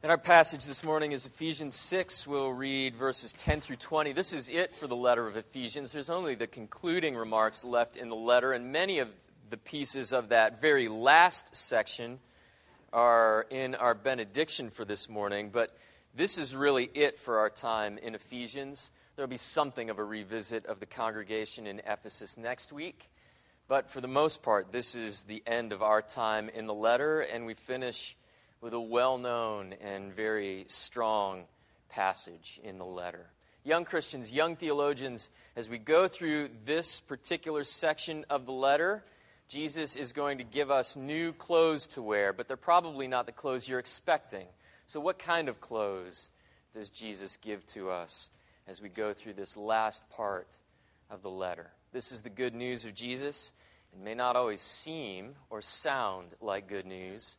And our passage this morning is Ephesians 6. We'll read verses 10 through 20. This is it for the letter of Ephesians. There's only the concluding remarks left in the letter, and many of the pieces of that very last section are in our benediction for this morning. But this is really it for our time in Ephesians. There'll be something of a revisit of the congregation in Ephesus next week. But for the most part, this is the end of our time in the letter, and we finish with a well known and very strong passage in the letter. Young Christians, young theologians, as we go through this particular section of the letter, Jesus is going to give us new clothes to wear, but they're probably not the clothes you're expecting. So, what kind of clothes does Jesus give to us as we go through this last part of the letter? This is the good news of Jesus. It may not always seem or sound like good news,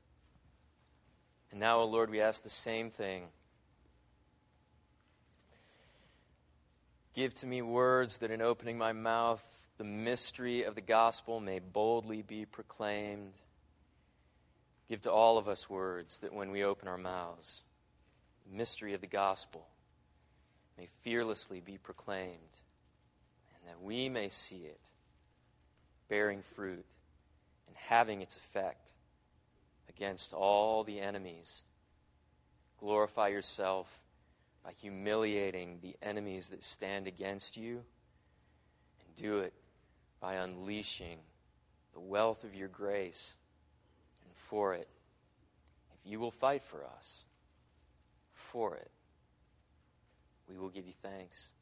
And now, O Lord, we ask the same thing. Give to me words that in opening my mouth, the mystery of the gospel may boldly be proclaimed. Give to all of us words that when we open our mouths, the mystery of the gospel may fearlessly be proclaimed, and that we may see it bearing fruit and having its effect against all the enemies. Glorify yourself by humiliating the enemies that stand against you, and do it by unleashing the wealth of your grace. And for it, if you will fight for us, for it, we will give you thanks.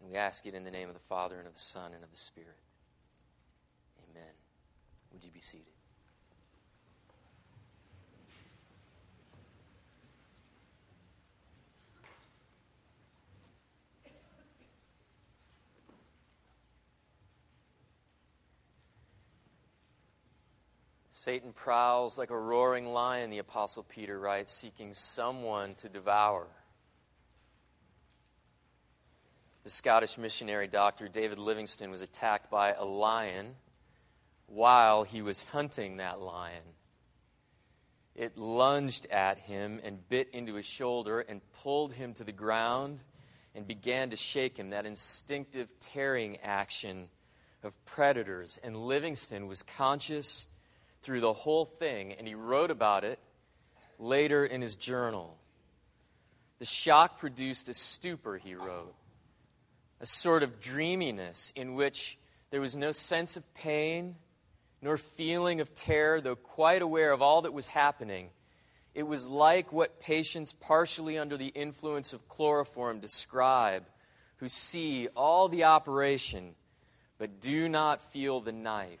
And we ask it in the name of the Father, and of the Son, and of the Spirit. Amen. Would you be seated? Satan prowls like a roaring lion, the Apostle Peter writes, seeking someone to devour. The Scottish missionary doctor David Livingstone was attacked by a lion while he was hunting that lion. It lunged at him and bit into his shoulder and pulled him to the ground and began to shake him, that instinctive tearing action of predators. And Livingstone was conscious through the whole thing, and he wrote about it later in his journal. The shock produced a stupor, he wrote, a sort of dreaminess in which there was no sense of pain nor feeling of terror, though quite aware of all that was happening. It was like what patients partially under the influence of chloroform describe, who see all the operation but do not feel the knife.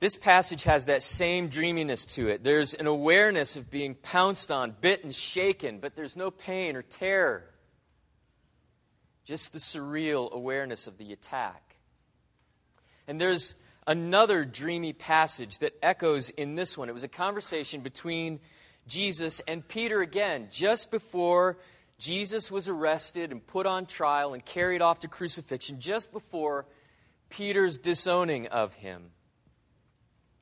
This passage has that same dreaminess to it. There's an awareness of being pounced on, bit, and shaken, but there's no pain or terror. Just the surreal awareness of the attack. And there's another dreamy passage that echoes in this one. It was a conversation between Jesus and Peter again, just before Jesus was arrested and put on trial and carried off to crucifixion, just before Peter's disowning of him.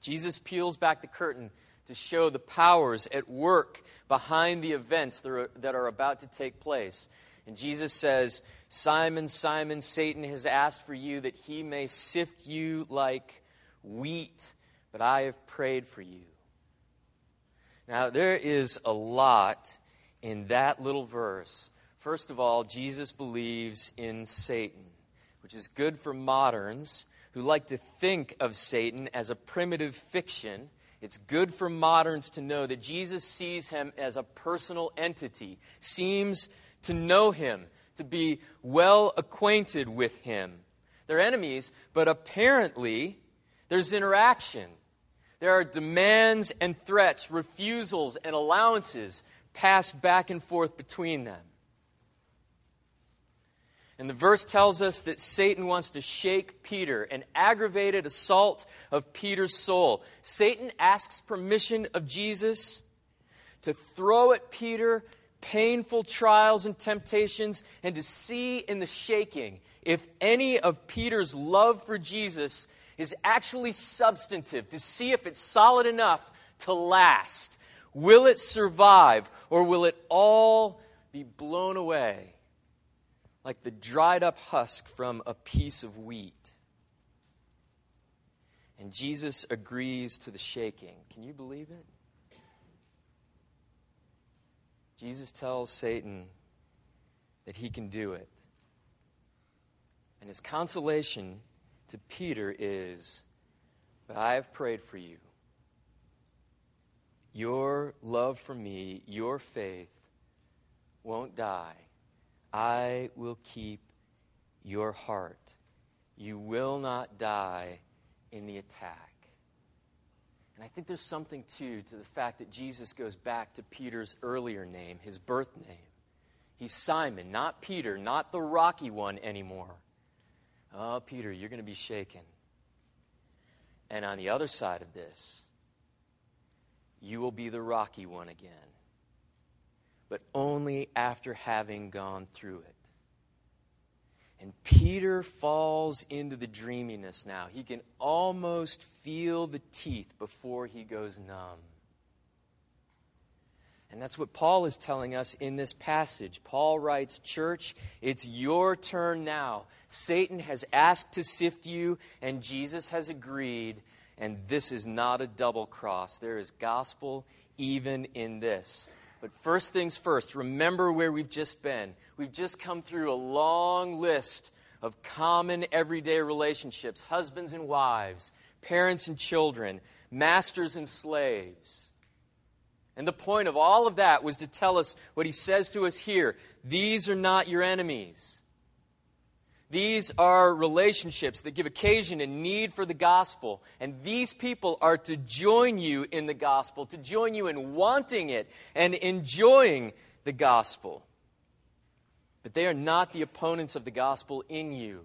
Jesus peels back the curtain to show the powers at work behind the events that are, that are about to take place. And Jesus says, Simon, Simon, Satan has asked for you that he may sift you like wheat, but I have prayed for you. Now, there is a lot in that little verse. First of all, Jesus believes in Satan, which is good for moderns who like to think of Satan as a primitive fiction. It's good for moderns to know that Jesus sees him as a personal entity, seems to know him, to be well acquainted with him. They're enemies, but apparently there's interaction. There are demands and threats, refusals and allowances passed back and forth between them. And the verse tells us that Satan wants to shake Peter, an aggravated assault of Peter's soul. Satan asks permission of Jesus to throw at Peter painful trials and temptations and to see in the shaking if any of Peter's love for Jesus is actually substantive, to see if it's solid enough to last. Will it survive or will it all be blown away like the dried up husk from a piece of wheat? And Jesus agrees to the shaking. Can you believe it? Jesus tells Satan that he can do it. And his consolation to Peter is, But I have prayed for you. Your love for me, your faith won't die. I will keep your heart. You will not die in the attack. And I think there's something, too, to the fact that Jesus goes back to Peter's earlier name, his birth name. He's Simon, not Peter, not the rocky one anymore. Oh, Peter, you're going to be shaken. And on the other side of this, you will be the rocky one again, but only after having gone through it. And Peter falls into the dreaminess now. He can almost feel the teeth before he goes numb. And that's what Paul is telling us in this passage. Paul writes, Church, it's your turn now. Satan has asked to sift you, and Jesus has agreed. And this is not a double cross. There is gospel even in this. But first things first, remember where we've just been. We've just come through a long list of common everyday relationships husbands and wives, parents and children, masters and slaves. And the point of all of that was to tell us what he says to us here these are not your enemies. These are relationships that give occasion and need for the gospel. And these people are to join you in the gospel, to join you in wanting it and enjoying the gospel. But they are not the opponents of the gospel in you.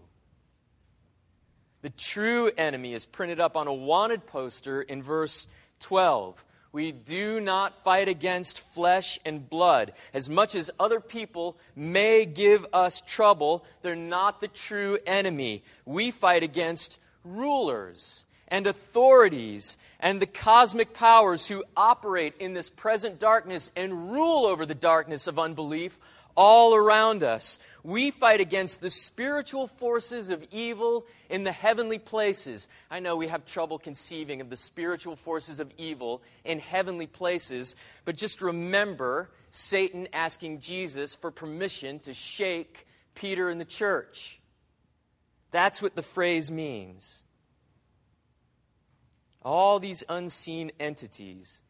The true enemy is printed up on a wanted poster in verse 12. We do not fight against flesh and blood. As much as other people may give us trouble, they're not the true enemy. We fight against rulers and authorities and the cosmic powers who operate in this present darkness and rule over the darkness of unbelief all around us. We fight against the spiritual forces of evil in the heavenly places. I know we have trouble conceiving of the spiritual forces of evil in heavenly places, but just remember Satan asking Jesus for permission to shake Peter in the church. That's what the phrase means. All these unseen entities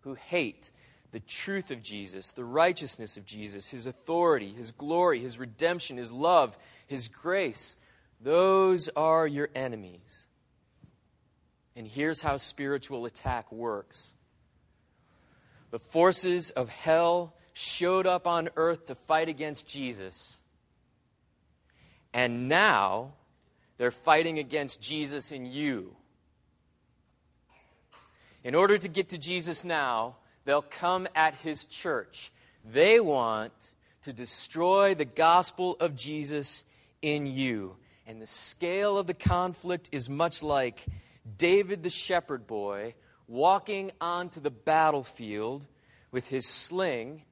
who hate the truth of Jesus, the righteousness of Jesus, his authority, his glory, his redemption, his love, his grace, those are your enemies. And here's how spiritual attack works the forces of hell showed up on earth to fight against Jesus. And now they're fighting against Jesus in you. In order to get to Jesus now, they'll come at his church. They want to destroy the gospel of Jesus in you. And the scale of the conflict is much like David the shepherd boy walking onto the battlefield with his sling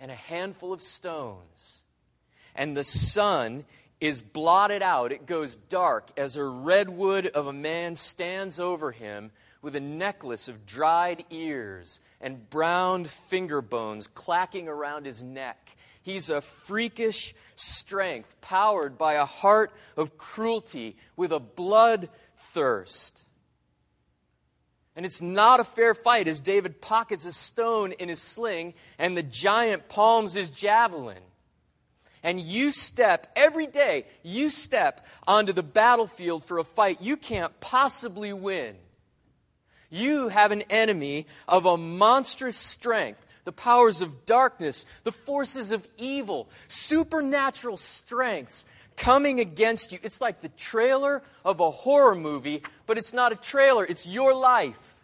and a handful of stones. And the sun is blotted out. It goes dark as a redwood of a man stands over him with a necklace of dried ears and browned finger bones clacking around his neck. He's a freakish strength, powered by a heart of cruelty, with a blood thirst. And it's not a fair fight as David pockets a stone in his sling and the giant palms his javelin. And you step, every day, you step onto the battlefield for a fight you can't possibly win. You have an enemy of a monstrous strength, the powers of darkness, the forces of evil, supernatural strengths coming against you. It's like the trailer of a horror movie, but it's not a trailer, it's your life.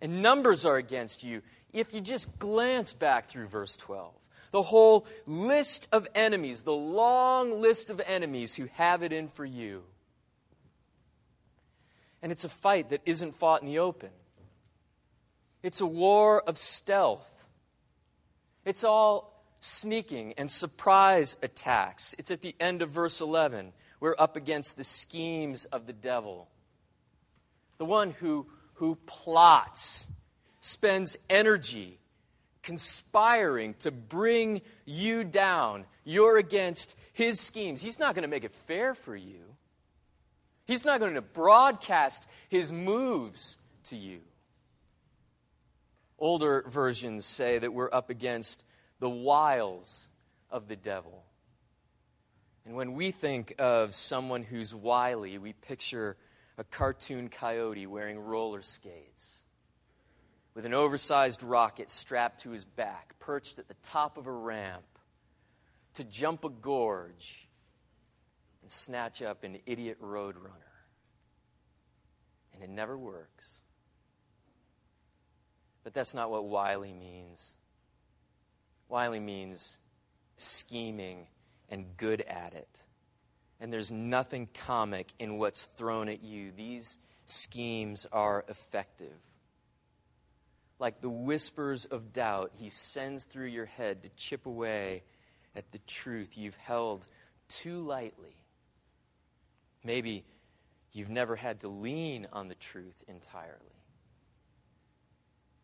And numbers are against you. If you just glance back through verse 12, the whole list of enemies, the long list of enemies who have it in for you. And it's a fight that isn't fought in the open. It's a war of stealth. It's all sneaking and surprise attacks. It's at the end of verse 11. We're up against the schemes of the devil. The one who, who plots, spends energy conspiring to bring you down. You're against his schemes. He's not going to make it fair for you. He's not going to broadcast his moves to you. Older versions say that we're up against the wiles of the devil. And when we think of someone who's wily, we picture a cartoon coyote wearing roller skates with an oversized rocket strapped to his back, perched at the top of a ramp to jump a gorge and snatch up an idiot roadrunner. And it never works. But that's not what wily means. Wily means scheming and good at it. And there's nothing comic in what's thrown at you. These schemes are effective. Like the whispers of doubt he sends through your head to chip away at the truth you've held too lightly. Maybe you've never had to lean on the truth entirely.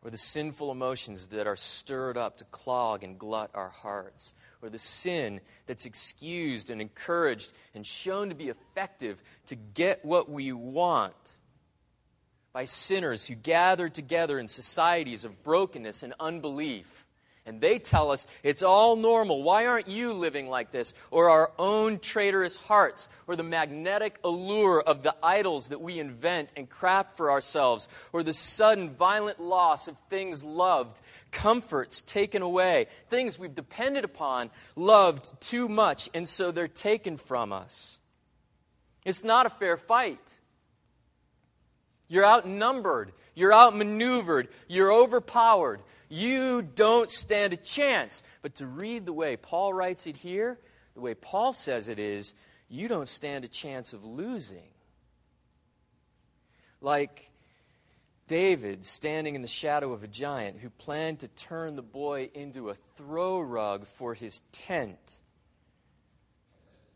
Or the sinful emotions that are stirred up to clog and glut our hearts, or the sin that's excused and encouraged and shown to be effective to get what we want by sinners who gather together in societies of brokenness and unbelief and they tell us it's all normal. Why aren't you living like this? Or our own traitorous hearts, or the magnetic allure of the idols that we invent and craft for ourselves, or the sudden violent loss of things loved, comforts taken away, things we've depended upon, loved too much, and so they're taken from us. It's not a fair fight. You're outnumbered. You're outmaneuvered. You're overpowered you don't stand a chance. But to read the way Paul writes it here, the way Paul says it is, you don't stand a chance of losing. Like David standing in the shadow of a giant who planned to turn the boy into a throw rug for his tent.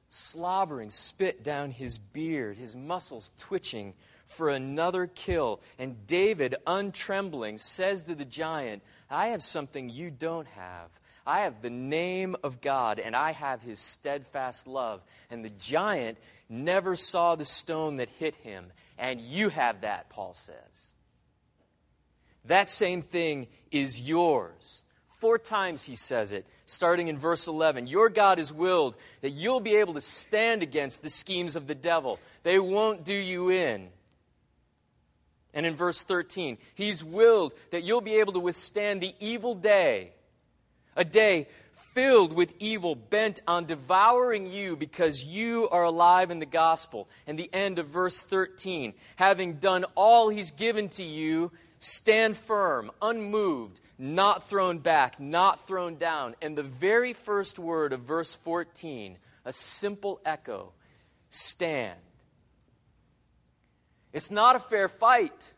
Slobbering spit down his beard, his muscles twitching for another kill. And David, untrembling, says to the giant, I have something you don't have. I have the name of God, and I have his steadfast love. And the giant never saw the stone that hit him. And you have that, Paul says. That same thing is yours. Four times he says it, starting in verse 11. Your God has willed that you'll be able to stand against the schemes of the devil, they won't do you in. And in verse 13, He's willed that you'll be able to withstand the evil day, a day filled with evil, bent on devouring you because you are alive in the gospel. And the end of verse 13, having done all He's given to you, Stand firm, unmoved, not thrown back, not thrown down. And the very first word of verse 14, a simple echo stand. It's not a fair fight,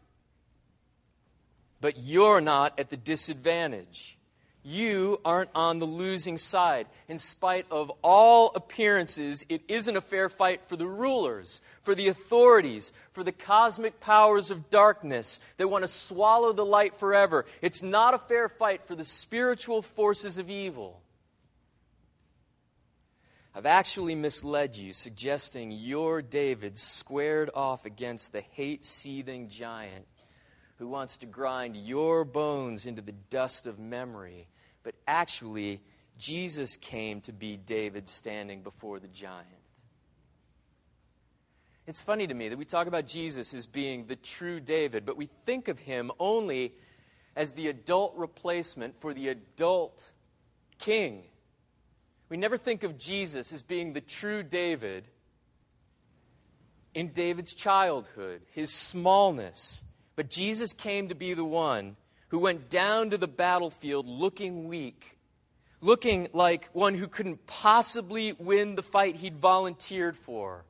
but you're not at the disadvantage you aren't on the losing side. In spite of all appearances, it isn't a fair fight for the rulers, for the authorities, for the cosmic powers of darkness that want to swallow the light forever. It's not a fair fight for the spiritual forces of evil. I've actually misled you, suggesting you're David squared off against the hate seething giant who wants to grind your bones into the dust of memory but actually, Jesus came to be David standing before the giant. It's funny to me that we talk about Jesus as being the true David, but we think of him only as the adult replacement for the adult king. We never think of Jesus as being the true David in David's childhood, his smallness. But Jesus came to be the one who went down to the battlefield looking weak, looking like one who couldn't possibly win the fight he'd volunteered for.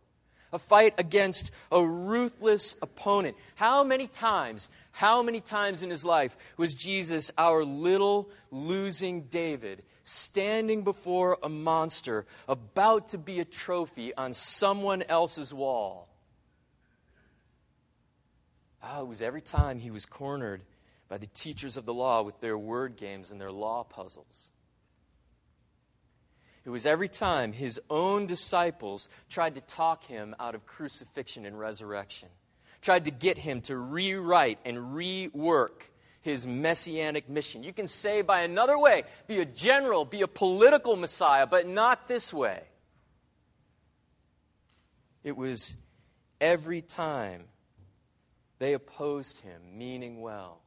A fight against a ruthless opponent. How many times, how many times in his life was Jesus, our little losing David, standing before a monster about to be a trophy on someone else's wall? Oh, it was every time he was cornered by the teachers of the law with their word games and their law puzzles. It was every time his own disciples tried to talk him out of crucifixion and resurrection, tried to get him to rewrite and rework his messianic mission. You can say by another way, be a general, be a political Messiah, but not this way. It was every time they opposed him, meaning well.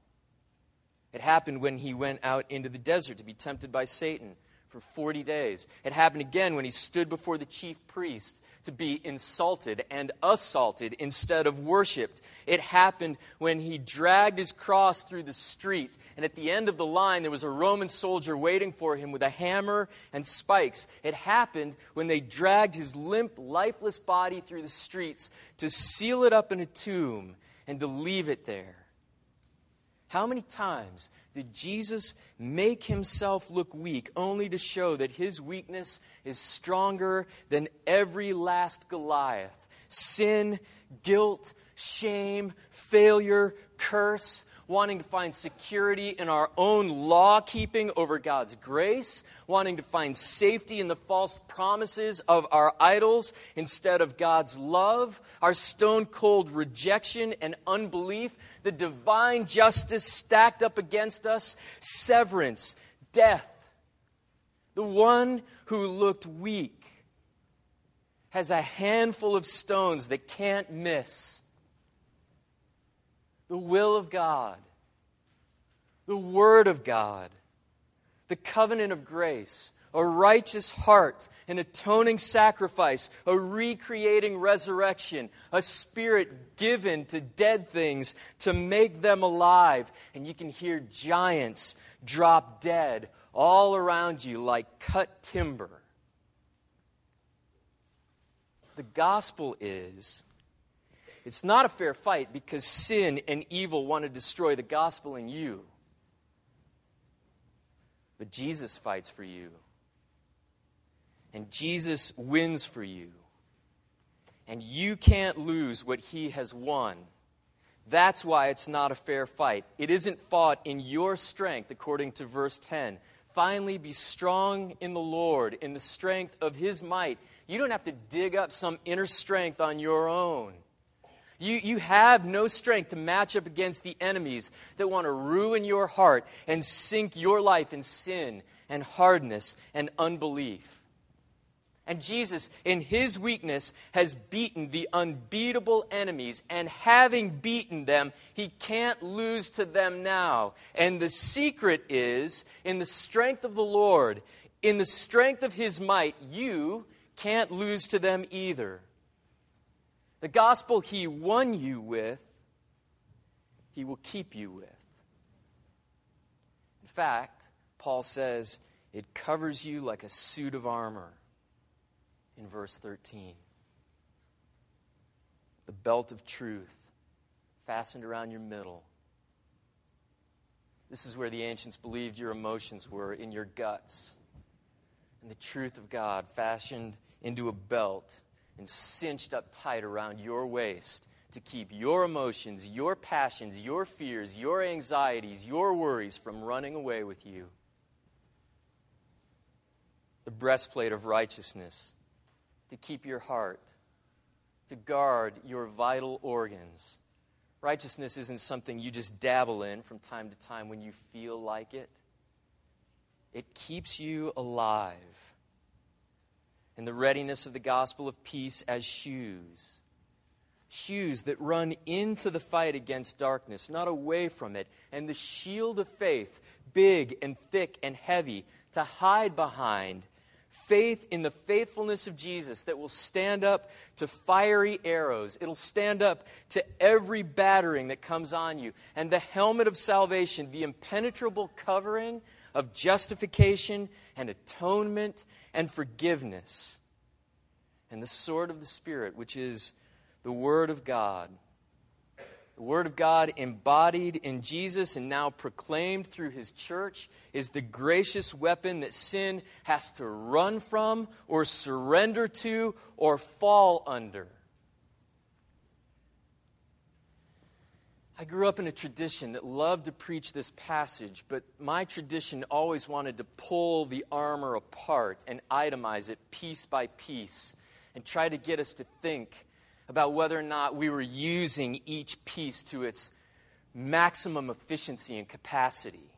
It happened when he went out into the desert to be tempted by Satan for 40 days. It happened again when he stood before the chief priest to be insulted and assaulted instead of worshiped. It happened when he dragged his cross through the street, and at the end of the line, there was a Roman soldier waiting for him with a hammer and spikes. It happened when they dragged his limp, lifeless body through the streets to seal it up in a tomb and to leave it there. How many times did Jesus make himself look weak only to show that his weakness is stronger than every last Goliath? Sin, guilt, shame, failure, curse, wanting to find security in our own law keeping over God's grace, wanting to find safety in the false promises of our idols instead of God's love, our stone cold rejection and unbelief, the divine justice stacked up against us, severance, death. The one who looked weak has a handful of stones that can't miss the will of God, the Word of God, the covenant of grace, a righteous heart, an atoning sacrifice, a recreating resurrection, a spirit given to dead things to make them alive. And you can hear giants drop dead all around you like cut timber. The gospel is it's not a fair fight because sin and evil want to destroy the gospel in you. But Jesus fights for you. And Jesus wins for you. And you can't lose what he has won. That's why it's not a fair fight. It isn't fought in your strength, according to verse 10. Finally, be strong in the Lord, in the strength of his might. You don't have to dig up some inner strength on your own. You, you have no strength to match up against the enemies that want to ruin your heart and sink your life in sin and hardness and unbelief. And Jesus, in his weakness, has beaten the unbeatable enemies. And having beaten them, he can't lose to them now. And the secret is in the strength of the Lord, in the strength of his might, you can't lose to them either. The gospel he won you with, he will keep you with. In fact, Paul says it covers you like a suit of armor in verse 13. The belt of truth fastened around your middle. This is where the ancients believed your emotions were in your guts. And the truth of God fashioned into a belt and cinched up tight around your waist to keep your emotions, your passions, your fears, your anxieties, your worries from running away with you. The breastplate of righteousness to keep your heart, to guard your vital organs. Righteousness isn't something you just dabble in from time to time when you feel like it. It keeps you alive. And the readiness of the gospel of peace as shoes. Shoes that run into the fight against darkness, not away from it. And the shield of faith, big and thick and heavy, to hide behind faith in the faithfulness of Jesus that will stand up to fiery arrows. It'll stand up to every battering that comes on you. And the helmet of salvation, the impenetrable covering of justification and atonement and forgiveness. And the sword of the Spirit, which is the Word of God the Word of God, embodied in Jesus and now proclaimed through His church, is the gracious weapon that sin has to run from or surrender to or fall under. I grew up in a tradition that loved to preach this passage, but my tradition always wanted to pull the armor apart and itemize it piece by piece and try to get us to think about whether or not we were using each piece to its maximum efficiency and capacity.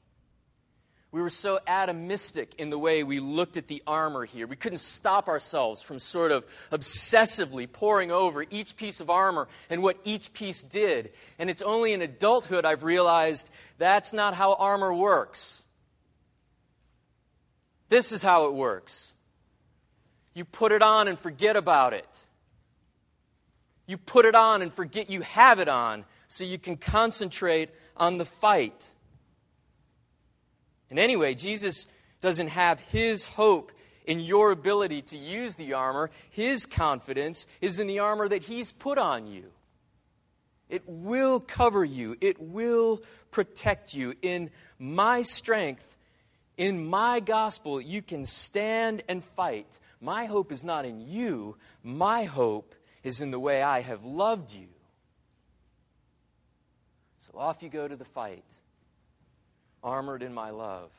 We were so atomistic in the way we looked at the armor here. We couldn't stop ourselves from sort of obsessively poring over each piece of armor and what each piece did. And it's only in adulthood I've realized that's not how armor works. This is how it works you put it on and forget about it. You put it on and forget you have it on so you can concentrate on the fight. And anyway, Jesus doesn't have his hope in your ability to use the armor. His confidence is in the armor that he's put on you. It will cover you, it will protect you. In my strength, in my gospel, you can stand and fight. My hope is not in you, my hope is in the way I have loved you. So off you go to the fight, armored in my love.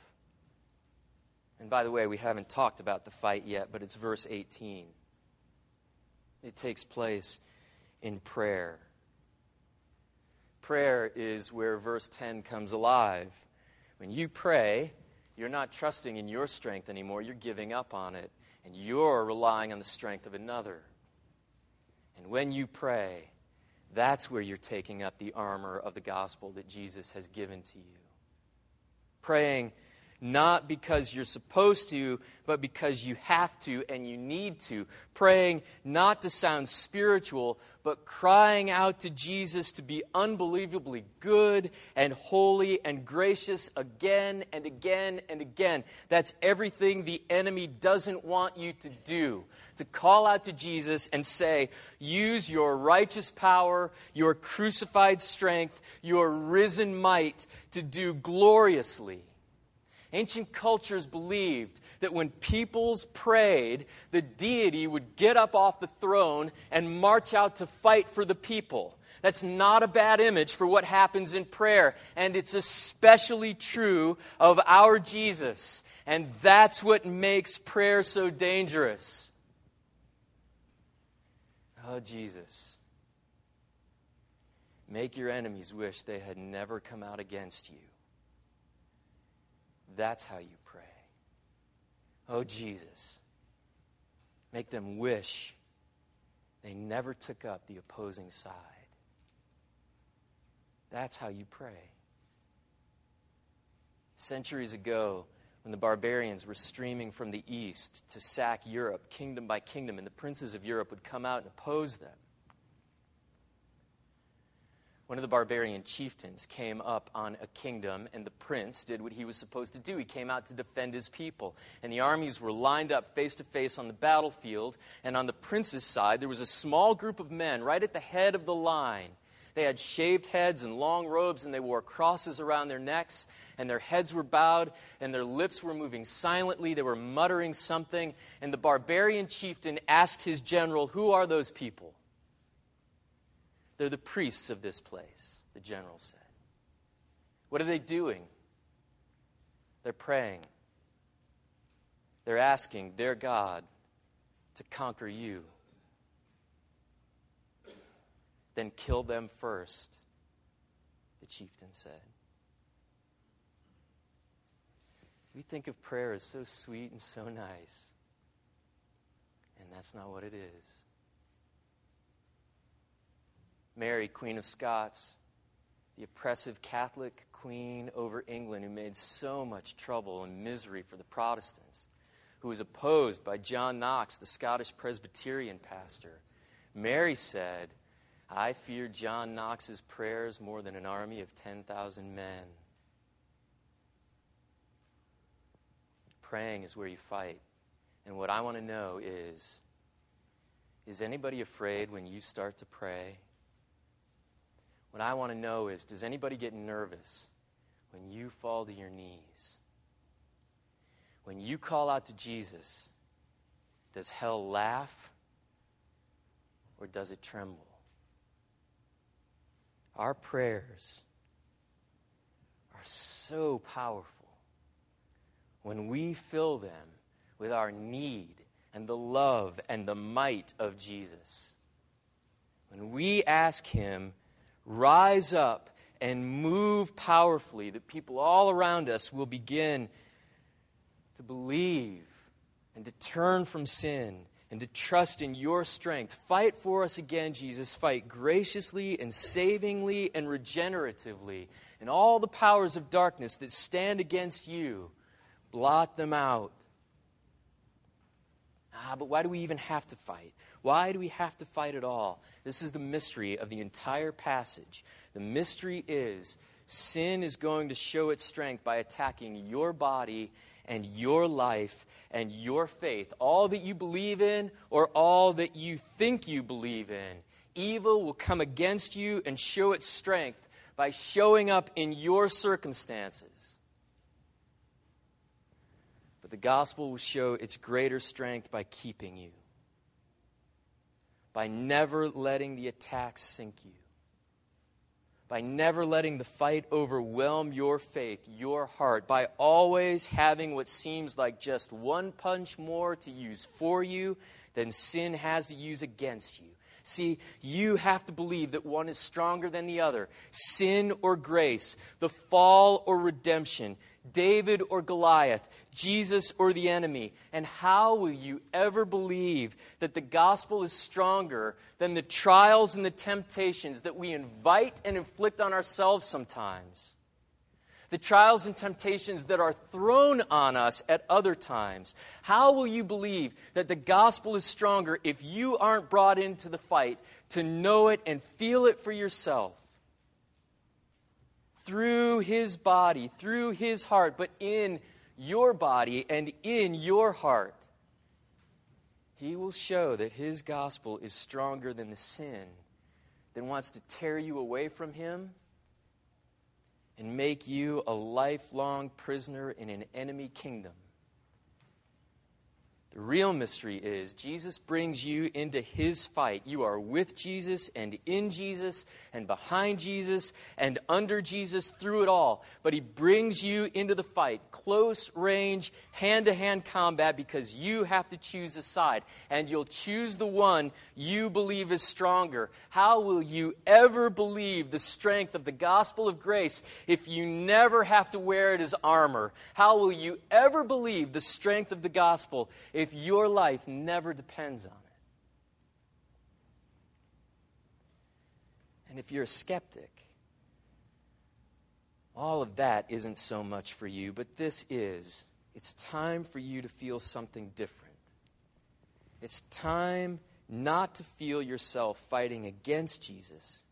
And by the way, we haven't talked about the fight yet, but it's verse 18. It takes place in prayer. Prayer is where verse 10 comes alive. When you pray, you're not trusting in your strength anymore, you're giving up on it, and you're relying on the strength of another. And when you pray, that's where you're taking up the armor of the gospel that Jesus has given to you. Praying not because you're supposed to, but because you have to and you need to. Praying not to sound spiritual, but crying out to Jesus to be unbelievably good and holy and gracious again and again and again. That's everything the enemy doesn't want you to do. To call out to Jesus and say, Use your righteous power, your crucified strength, your risen might to do gloriously Ancient cultures believed that when peoples prayed, the deity would get up off the throne and march out to fight for the people. That's not a bad image for what happens in prayer, and it's especially true of our Jesus. And that's what makes prayer so dangerous. Oh, Jesus. Make your enemies wish they had never come out against you. That's how you pray. Oh, Jesus, make them wish they never took up the opposing side. That's how you pray. Centuries ago, when the barbarians were streaming from the east to sack Europe, kingdom by kingdom, and the princes of Europe would come out and oppose them. One of the barbarian chieftains came up on a kingdom, and the prince did what he was supposed to do. He came out to defend his people. And the armies were lined up face to face on the battlefield. And on the prince's side, there was a small group of men right at the head of the line. They had shaved heads and long robes, and they wore crosses around their necks, and their heads were bowed, and their lips were moving silently. They were muttering something. And the barbarian chieftain asked his general, Who are those people? They're the priests of this place, the general said. What are they doing? They're praying. They're asking their God to conquer you. Then kill them first, the chieftain said. We think of prayer as so sweet and so nice, and that's not what it is. Mary, Queen of Scots, the oppressive Catholic queen over England who made so much trouble and misery for the Protestants, who was opposed by John Knox, the Scottish Presbyterian pastor. Mary said, I fear John Knox's prayers more than an army of 10,000 men. Praying is where you fight. And what I want to know is is anybody afraid when you start to pray? What I want to know is does anybody get nervous when you fall to your knees? When you call out to Jesus, does hell laugh or does it tremble? Our prayers are so powerful when we fill them with our need and the love and the might of Jesus. When we ask Him rise up and move powerfully, that people all around us will begin to believe and to turn from sin and to trust in your strength. Fight for us again, Jesus. Fight graciously and savingly and regeneratively. And all the powers of darkness that stand against you, blot them out. Ah, but why do we even have to fight? Why do we have to fight at all? This is the mystery of the entire passage. The mystery is sin is going to show its strength by attacking your body and your life and your faith. All that you believe in or all that you think you believe in. Evil will come against you and show its strength by showing up in your circumstances. But the gospel will show its greater strength by keeping you by never letting the attacks sink you, by never letting the fight overwhelm your faith, your heart, by always having what seems like just one punch more to use for you than sin has to use against you. See, you have to believe that one is stronger than the other sin or grace, the fall or redemption, David or Goliath, Jesus or the enemy? And how will you ever believe that the gospel is stronger than the trials and the temptations that we invite and inflict on ourselves sometimes? The trials and temptations that are thrown on us at other times. How will you believe that the gospel is stronger if you aren't brought into the fight to know it and feel it for yourself? Through his body, through his heart, but in your body and in your heart, He will show that His gospel is stronger than the sin that wants to tear you away from Him and make you a lifelong prisoner in an enemy kingdom. The real mystery is Jesus brings you into his fight. You are with Jesus and in Jesus and behind Jesus and under Jesus through it all. But he brings you into the fight, close range, hand to hand combat, because you have to choose a side. And you'll choose the one you believe is stronger. How will you ever believe the strength of the gospel of grace if you never have to wear it as armor? How will you ever believe the strength of the gospel if your life never depends on it. And if you're a skeptic, all of that isn't so much for you, but this is. It's time for you to feel something different. It's time not to feel yourself fighting against Jesus.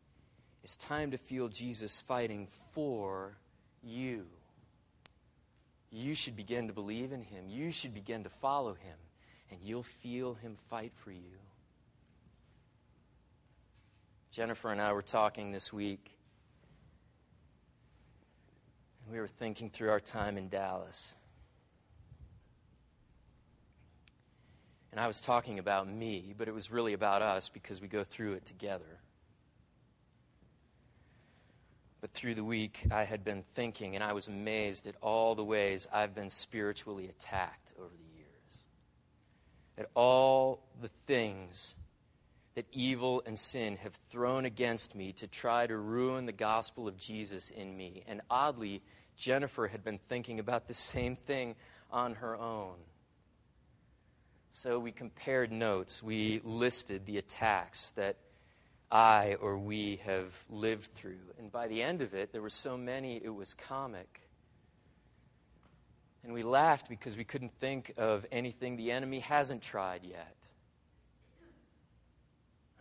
It's time to feel Jesus fighting for you. You should begin to believe in him. You should begin to follow him, and you'll feel him fight for you. Jennifer and I were talking this week. And we were thinking through our time in Dallas. And I was talking about me, but it was really about us because we go through it together. But through the week, I had been thinking, and I was amazed at all the ways I've been spiritually attacked over the years. At all the things that evil and sin have thrown against me to try to ruin the gospel of Jesus in me. And oddly, Jennifer had been thinking about the same thing on her own. So we compared notes. We listed the attacks that I or we have lived through. And by the end of it, there were so many, it was comic. And we laughed because we couldn't think of anything the enemy hasn't tried yet.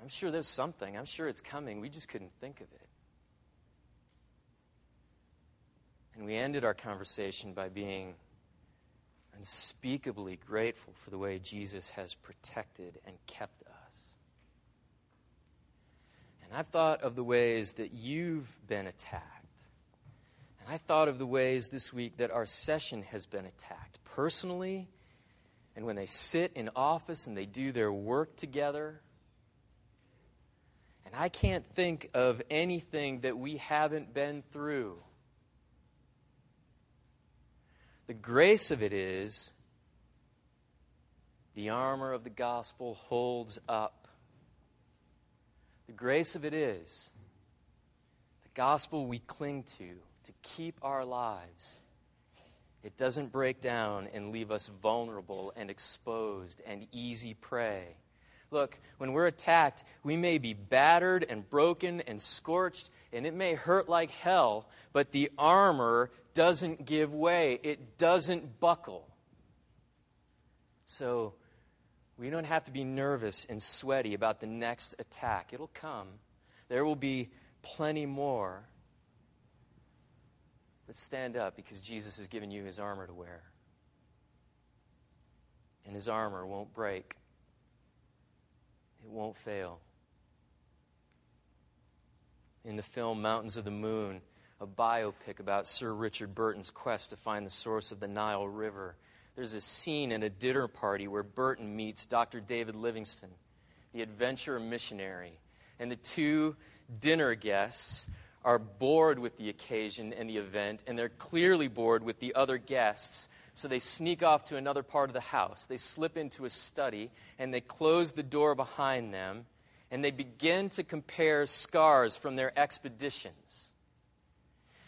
I'm sure there's something. I'm sure it's coming. We just couldn't think of it. And we ended our conversation by being unspeakably grateful for the way Jesus has protected and kept us. And I've thought of the ways that you've been attacked. And I thought of the ways this week that our session has been attacked personally, and when they sit in office and they do their work together. And I can't think of anything that we haven't been through. The grace of it is the armor of the gospel holds up. The grace of it is the gospel we cling to to keep our lives. It doesn't break down and leave us vulnerable and exposed and easy prey. Look, when we're attacked, we may be battered and broken and scorched, and it may hurt like hell, but the armor doesn't give way, it doesn't buckle. So we don't have to be nervous and sweaty about the next attack. It'll come, there will be plenty more. But stand up because Jesus has given you his armor to wear. And his armor won't break, it won't fail. In the film Mountains of the Moon, a biopic about Sir Richard Burton's quest to find the source of the Nile River. There's a scene in a dinner party where Burton meets Dr. David Livingstone, the adventure missionary. And the two dinner guests are bored with the occasion and the event, and they're clearly bored with the other guests. So they sneak off to another part of the house. They slip into a study, and they close the door behind them, and they begin to compare scars from their expeditions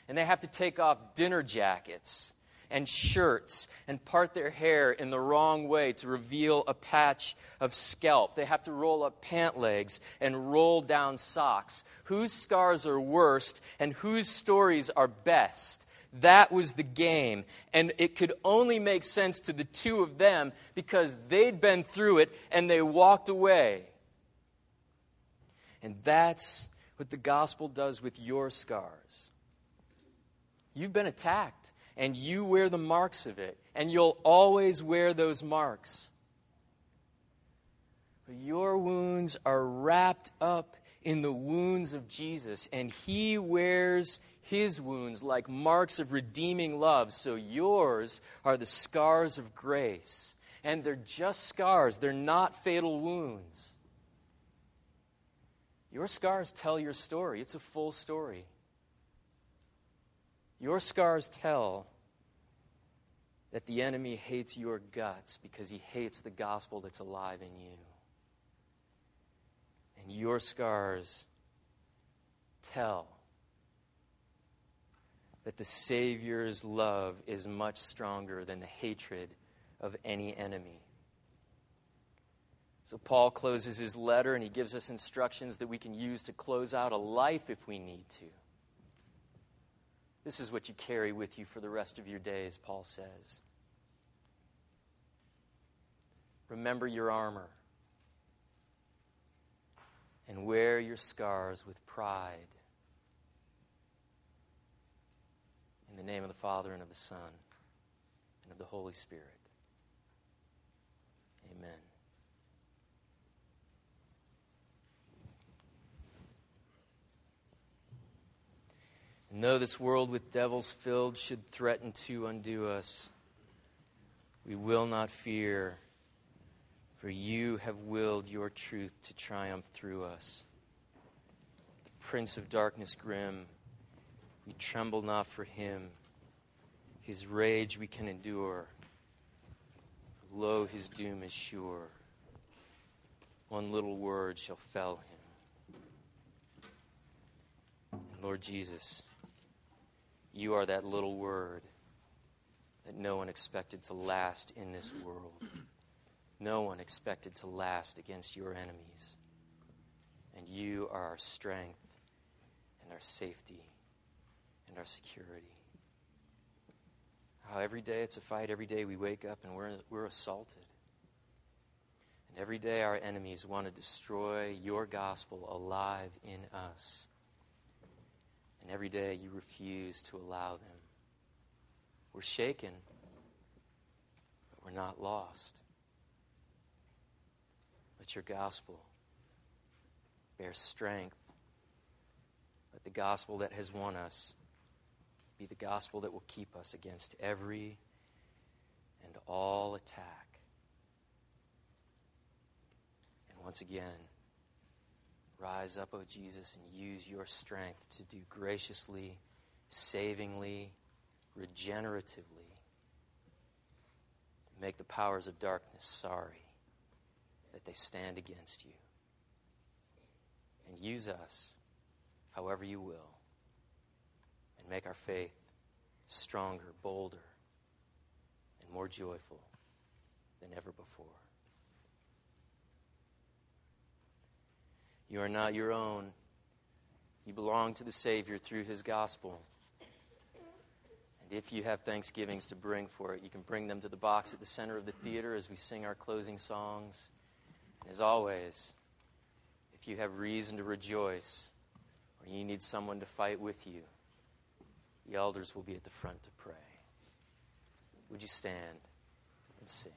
and they have to take off dinner jackets and shirts and part their hair in the wrong way to reveal a patch of scalp. They have to roll up pant legs and roll down socks. Whose scars are worst and whose stories are best? That was the game. And it could only make sense to the two of them because they'd been through it and they walked away. And that's what the gospel does with your scars. You've been attacked, and you wear the marks of it, and you'll always wear those marks. But your wounds are wrapped up in the wounds of Jesus, and He wears His wounds like marks of redeeming love. So yours are the scars of grace. And they're just scars, they're not fatal wounds. Your scars tell your story, it's a full story. Your scars tell that the enemy hates your guts because he hates the gospel that's alive in you. And your scars tell that the Savior's love is much stronger than the hatred of any enemy. So, Paul closes his letter and he gives us instructions that we can use to close out a life if we need to. This is what you carry with you for the rest of your days, Paul says. Remember your armor and wear your scars with pride. In the name of the Father, and of the Son, and of the Holy Spirit. Amen. And though this world with devils filled should threaten to undo us, we will not fear, for you have willed your truth to triumph through us. The Prince of darkness grim, we tremble not for him. His rage we can endure. Lo, his doom is sure. One little word shall fell him. Lord Jesus, you are that little word that no one expected to last in this world. No one expected to last against your enemies. And you are our strength and our safety and our security. How every day it's a fight, every day we wake up and we're, we're assaulted. And every day our enemies want to destroy your gospel alive in us. And every day you refuse to allow them. We're shaken, but we're not lost. Let your gospel bear strength. Let the gospel that has won us be the gospel that will keep us against every and all attack. And once again, rise up, O Jesus, and use your strength to do graciously, savingly, regeneratively. Make the powers of darkness sorry that they stand against you. And use us however you will and make our faith stronger, bolder, and more joyful than ever before. You are not your own. You belong to the Savior through his gospel. And if you have thanksgivings to bring for it, you can bring them to the box at the center of the theater as we sing our closing songs. As always, if you have reason to rejoice or you need someone to fight with you, the elders will be at the front to pray. Would you stand and sing?